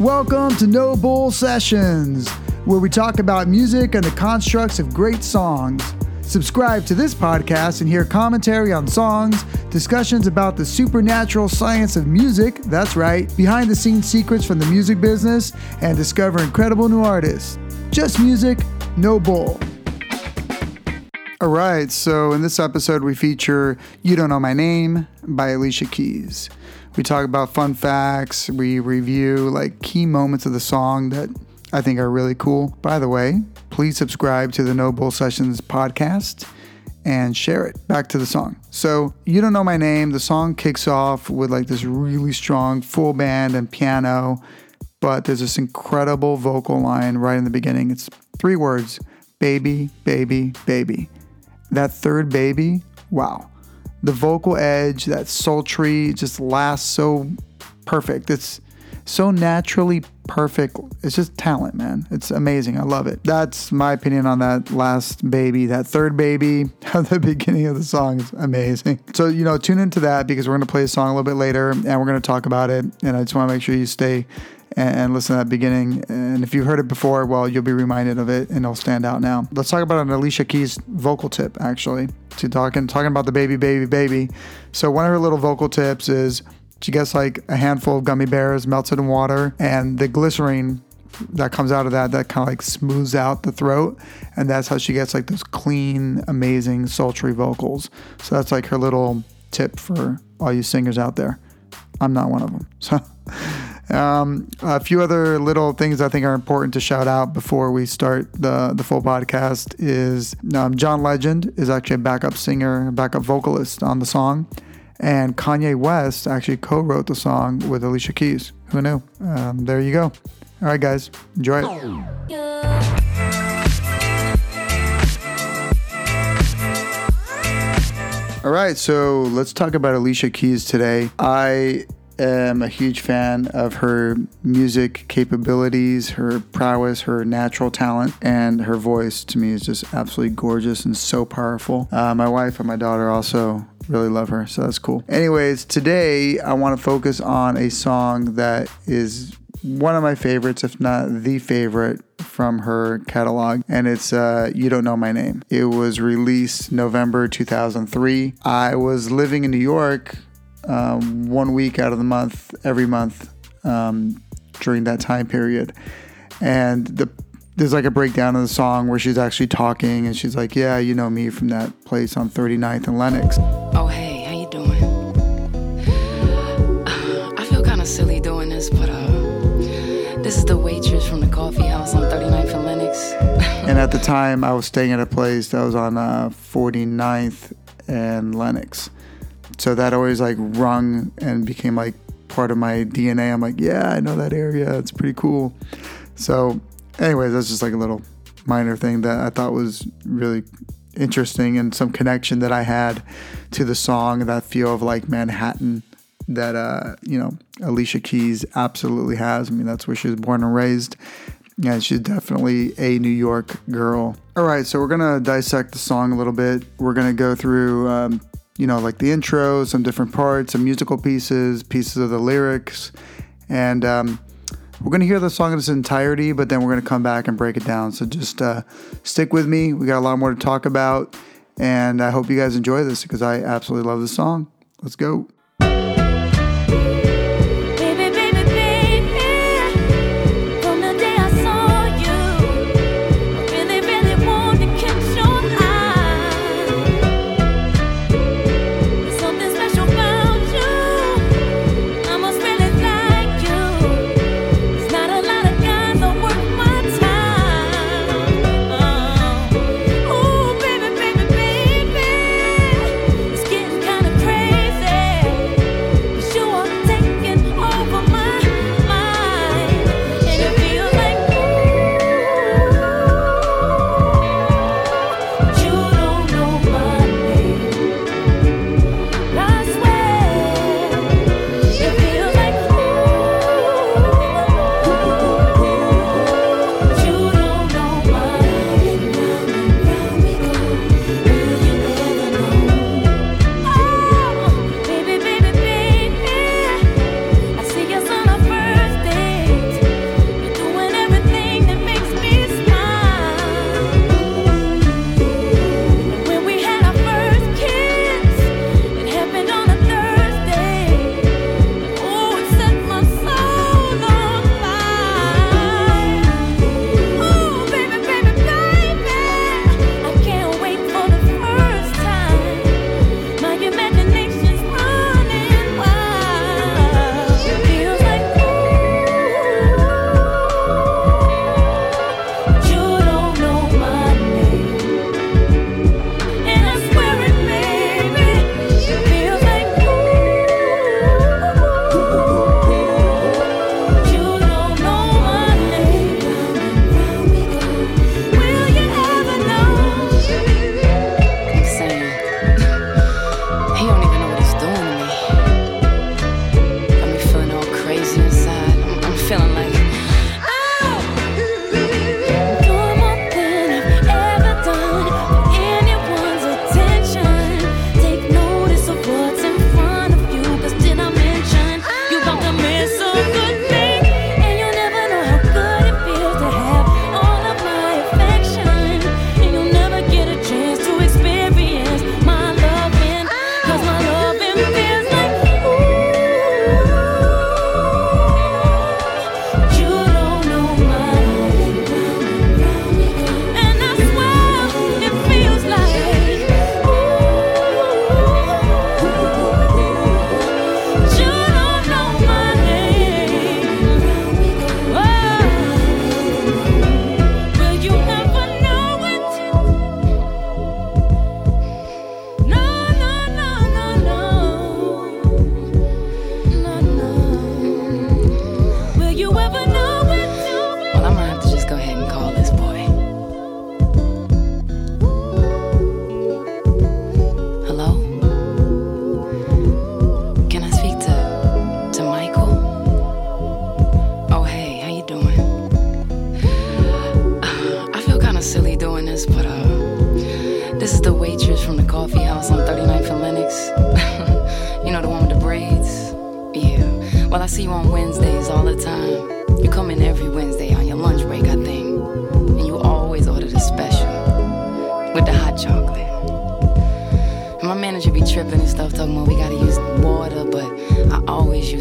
Welcome to No Bull Sessions, where we talk about music and the constructs of great songs. Subscribe to this podcast and hear commentary on songs, discussions about the supernatural science of music, that's right, behind the scenes secrets from the music business, and discover incredible new artists. Just music, no bull. All right, so in this episode, we feature You Don't Know My Name by Alicia Keys. We talk about fun facts, we review like key moments of the song that I think are really cool. By the way, please subscribe to the No Bull Sessions podcast and share it. Back to the song. So, You Don't Know My Name, the song kicks off with like this really strong full band and piano, but there's this incredible vocal line right in the beginning. It's three words baby, baby, baby. That third baby, wow. The vocal edge, that sultry, just lasts so perfect. It's so naturally perfect. It's just talent, man. It's amazing. I love it. That's my opinion on that last baby. That third baby at the beginning of the song is amazing. So, you know, tune into that because we're going to play a song a little bit later and we're going to talk about it. And I just want to make sure you stay and listen to that beginning. And if you've heard it before, well, you'll be reminded of it and it'll stand out now. Let's talk about an Alicia Keys vocal tip, actually. To talking talking about the baby, baby, baby. So one of her little vocal tips is she gets like a handful of gummy bears melted in water, and the glycerine that comes out of that that kind of like smooths out the throat and that's how she gets like those clean amazing sultry vocals so that's like her little tip for all you singers out there i'm not one of them so um, a few other little things I think are important to shout out before we start the the full podcast is um, John Legend is actually a backup singer, backup vocalist on the song, and Kanye West actually co-wrote the song with Alicia Keys. Who knew? Um, there you go. All right, guys, enjoy it. All right, so let's talk about Alicia Keys today. I am a huge fan of her music capabilities, her prowess, her natural talent, and her voice to me is just absolutely gorgeous and so powerful. Uh, my wife and my daughter also really love her, so that's cool. Anyways, today I want to focus on a song that is one of my favorites, if not the favorite from her catalog, and it's uh, You Don't Know My Name. It was released November 2003. I was living in New York um, one week out of the month, every month um, during that time period. And the there's like a breakdown of the song where she's actually talking and she's like, Yeah, you know me from that place on 39th and Lenox. Oh, hey, how you doing? Uh, I feel kind of silly doing this, but uh, this is the waitress from the coffee house on 39th and Lenox. And at the time, I was staying at a place that was on uh, 49th and Lenox. So that always like rung and became like part of my DNA. I'm like, yeah, I know that area. It's pretty cool. So, anyways, that's just like a little minor thing that I thought was really interesting and some connection that I had to the song, that feel of like Manhattan that uh, you know Alicia Keys absolutely has. I mean, that's where she was born and raised, and she's definitely a New York girl. All right, so we're gonna dissect the song a little bit. We're gonna go through, um, you know, like the intro, some different parts, some musical pieces, pieces of the lyrics, and um, we're gonna hear the song in its entirety. But then we're gonna come back and break it down. So just uh, stick with me. We got a lot more to talk about, and I hope you guys enjoy this because I absolutely love the song. Let's go.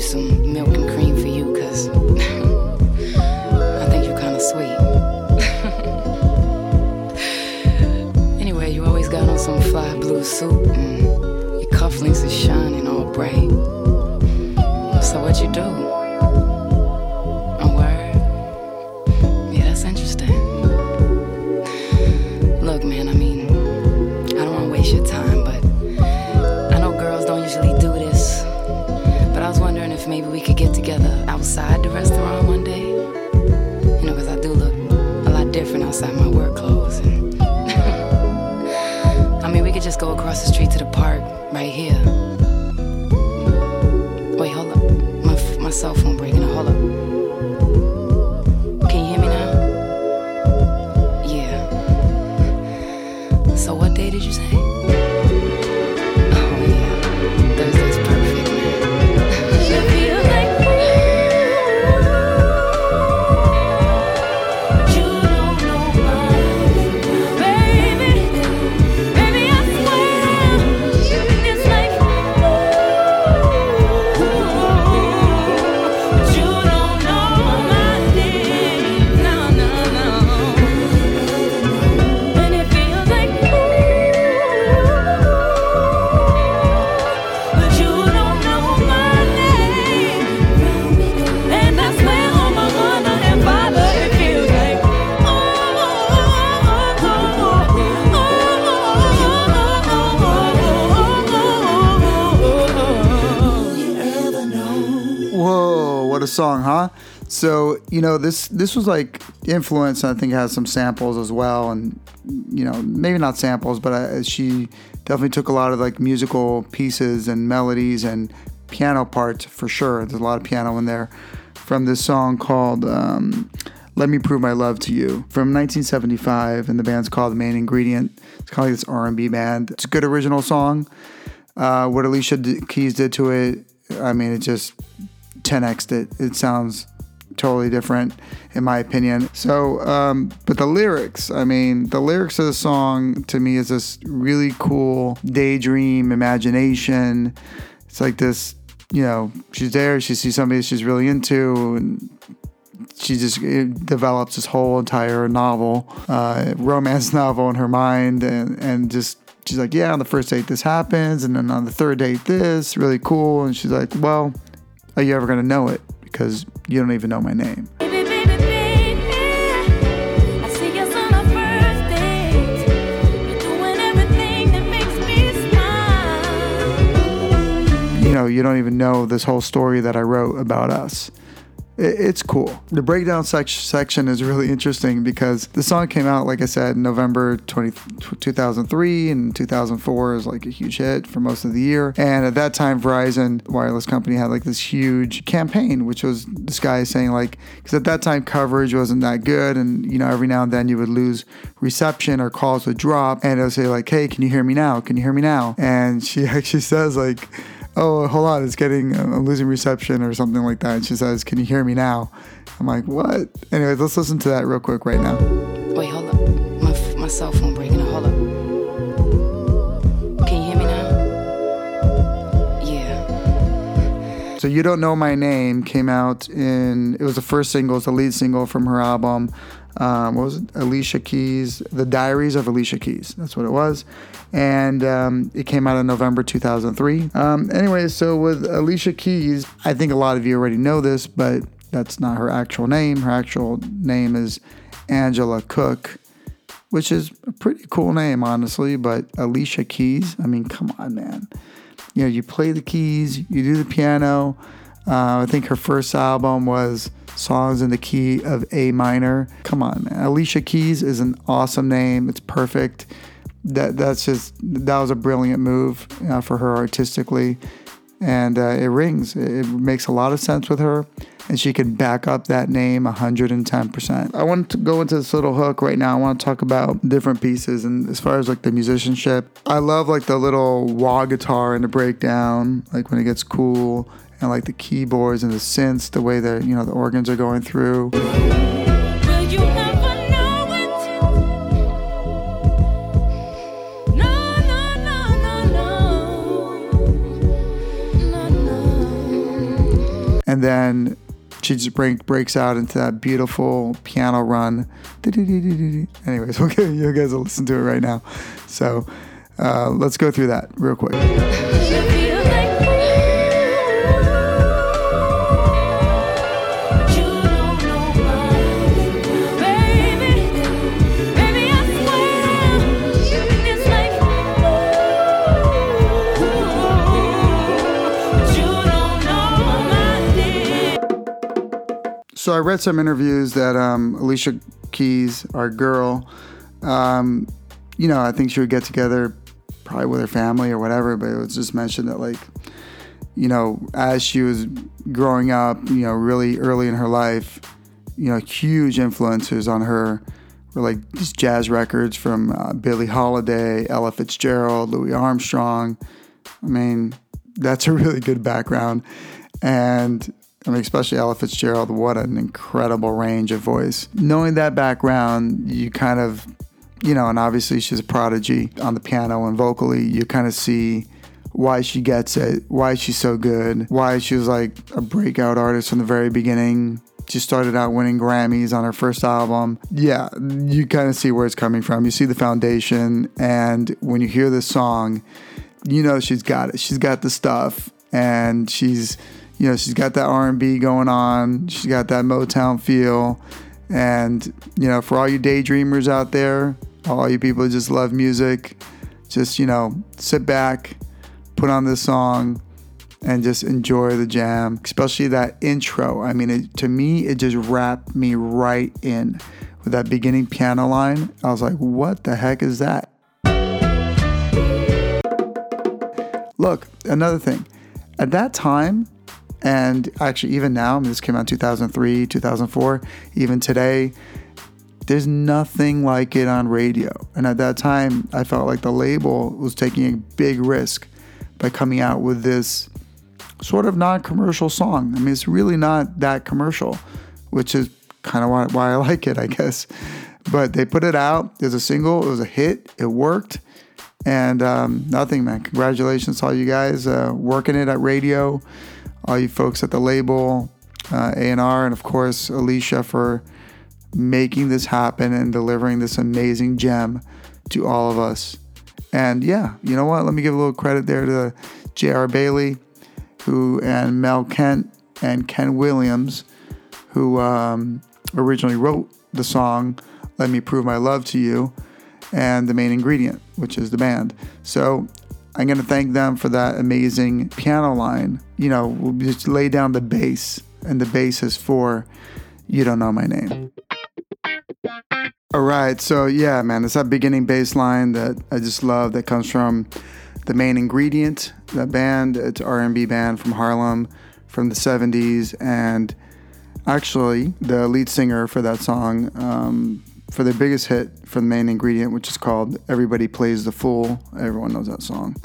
Some milk and cream for you, cause I think you're kinda sweet. anyway, you always got on some fly blue suit, and your cufflinks are shining all bright. So what you do? Get together outside the restaurant one day. You know, because I do look a lot different outside my work clothes. And I mean, we could just go across the street to the park right here. Wait, hold up. My, my cell phone breaking. Hold up. Song, huh? So, you know, this this was like influence, I think has some samples as well and you know, maybe not samples, but uh, she definitely took a lot of like musical pieces and melodies and piano parts for sure. There's a lot of piano in there from this song called um, "Let Me Prove My Love to You" from 1975, and the band's called The Main Ingredient. It's kind of like this R&B band. It's a good original song. Uh, what Alicia Keys did to it, I mean, it just 10x'd it. It sounds totally different, in my opinion. So, um, but the lyrics, I mean, the lyrics of the song to me is this really cool daydream imagination. It's like this, you know, she's there, she sees somebody she's really into, and she just develops this whole entire novel, uh, romance novel in her mind, and and just she's like, yeah, on the first date this happens, and then on the third date this, really cool, and she's like, well, are you ever gonna know it? Because you don't even know my name. You know, you don't even know this whole story that I wrote about us. It, it's cool. The breakdown sec- section is really interesting because the song came out, like I said, in November 20, 2003, and 2004 is like a huge hit for most of the year. And at that time, Verizon wireless company had like this huge campaign, which was this guy saying like, because at that time coverage wasn't that good, and you know every now and then you would lose reception or calls would drop, and it would say like, hey, can you hear me now? Can you hear me now? And she actually says like oh, hold on, it's getting, uh, I'm losing reception or something like that. And she says, can you hear me now? I'm like, what? Anyways, let's listen to that real quick right now. Wait, hold up. My, my cell phone breaking So You Don't Know My Name came out in, it was the first single, it's the lead single from her album. Um, what was it? Alicia Keys, The Diaries of Alicia Keys. That's what it was. And um, it came out in November 2003. Um, anyway, so with Alicia Keys, I think a lot of you already know this, but that's not her actual name. Her actual name is Angela Cook, which is a pretty cool name, honestly. But Alicia Keys, I mean, come on, man. You know, you play the keys, you do the piano. Uh, I think her first album was Songs in the Key of A Minor. Come on, man. Alicia Keys is an awesome name. It's perfect. That that's just that was a brilliant move uh, for her artistically, and uh, it rings. It, it makes a lot of sense with her, and she can back up that name 110%. I want to go into this little hook right now. I want to talk about different pieces, and as far as like the musicianship, I love like the little wah guitar in the breakdown, like when it gets cool, and like the keyboards and the synths, the way that you know the organs are going through. And then she just break, breaks out into that beautiful piano run. Anyways, you guys will listen to it right now. So uh, let's go through that real quick. So I read some interviews that um, Alicia Keys, our girl, um, you know, I think she would get together probably with her family or whatever, but it was just mentioned that like, you know, as she was growing up, you know, really early in her life, you know, huge influences on her were like these jazz records from uh, Billie Holiday, Ella Fitzgerald, Louis Armstrong. I mean, that's a really good background. And I mean, especially Ella Fitzgerald, what an incredible range of voice. Knowing that background, you kind of, you know, and obviously she's a prodigy on the piano and vocally, you kind of see why she gets it, why she's so good, why she was like a breakout artist from the very beginning. She started out winning Grammys on her first album. Yeah, you kind of see where it's coming from. You see the foundation, and when you hear this song, you know she's got it. She's got the stuff, and she's, you know, she's got that R&B going on. She's got that Motown feel, and you know, for all you daydreamers out there, all you people who just love music, just you know, sit back, put on this song, and just enjoy the jam. Especially that intro. I mean, it, to me, it just wrapped me right in with that beginning piano line. I was like, what the heck is that? Look, another thing. At that time, and actually even now, I mean, this came out in 2003, 2004, even today, there's nothing like it on radio. And at that time, I felt like the label was taking a big risk by coming out with this sort of non commercial song. I mean, it's really not that commercial, which is kind of why, why I like it, I guess. But they put it out as a single, it was a hit, it worked. And um, nothing, man. Congratulations to all you guys uh, working it at radio, all you folks at the label, uh, A&R, and of course, Alicia for making this happen and delivering this amazing gem to all of us. And yeah, you know what? Let me give a little credit there to J.R. Bailey, who and Mel Kent and Ken Williams, who um, originally wrote the song "Let Me Prove My Love to You," and the main ingredient, which is the band. So I'm going to thank them for that amazing piano line. You know, we'll just lay down the bass, and the bass is for "You Don't Know My Name." All right, so yeah, man, it's that beginning bass line that I just love. That comes from the main ingredient, that band. It's R&B band from Harlem, from the '70s, and actually the lead singer for that song, um, for their biggest hit for the main ingredient, which is called "Everybody Plays the Fool." Everyone knows that song.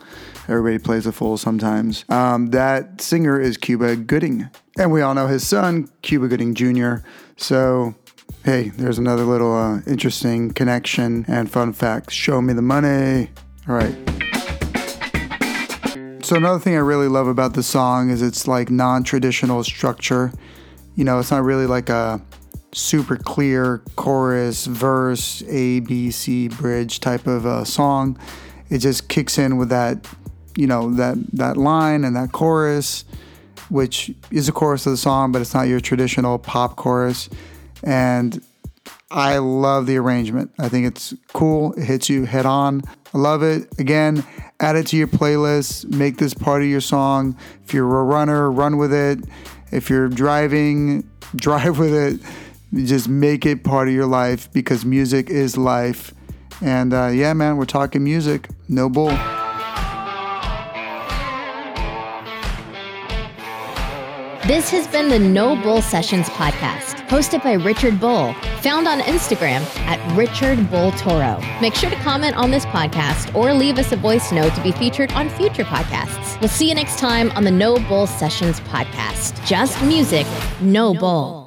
Everybody plays the fool sometimes. Um, that singer is Cuba Gooding, and we all know his son, Cuba Gooding Jr. So hey, there's another little uh, interesting connection and fun fact. Show me the money. All right. So another thing I really love about the song is it's like non-traditional structure. You know, it's not really like a super clear chorus, verse, A, B, C, bridge type of uh, song. It just kicks in with that, you know, that that line and that chorus, which is a chorus of the song, but it's not your traditional pop chorus. And I love the arrangement. I think it's cool. It hits you head on. I love it. Again, add it to your playlist. Make this part of your song. If you're a runner, run with it. If you're driving, drive with it. Just make it part of your life because music is life. And uh, yeah, man, we're talking music. No bull. This has been the No Bull Sessions podcast, hosted by Richard Bull, found on Instagram at Richard Bull Toro. Make sure to comment on this podcast or leave us a voice note to be featured on future podcasts. We'll see you next time on the No Bull Sessions podcast. Just music, no bull.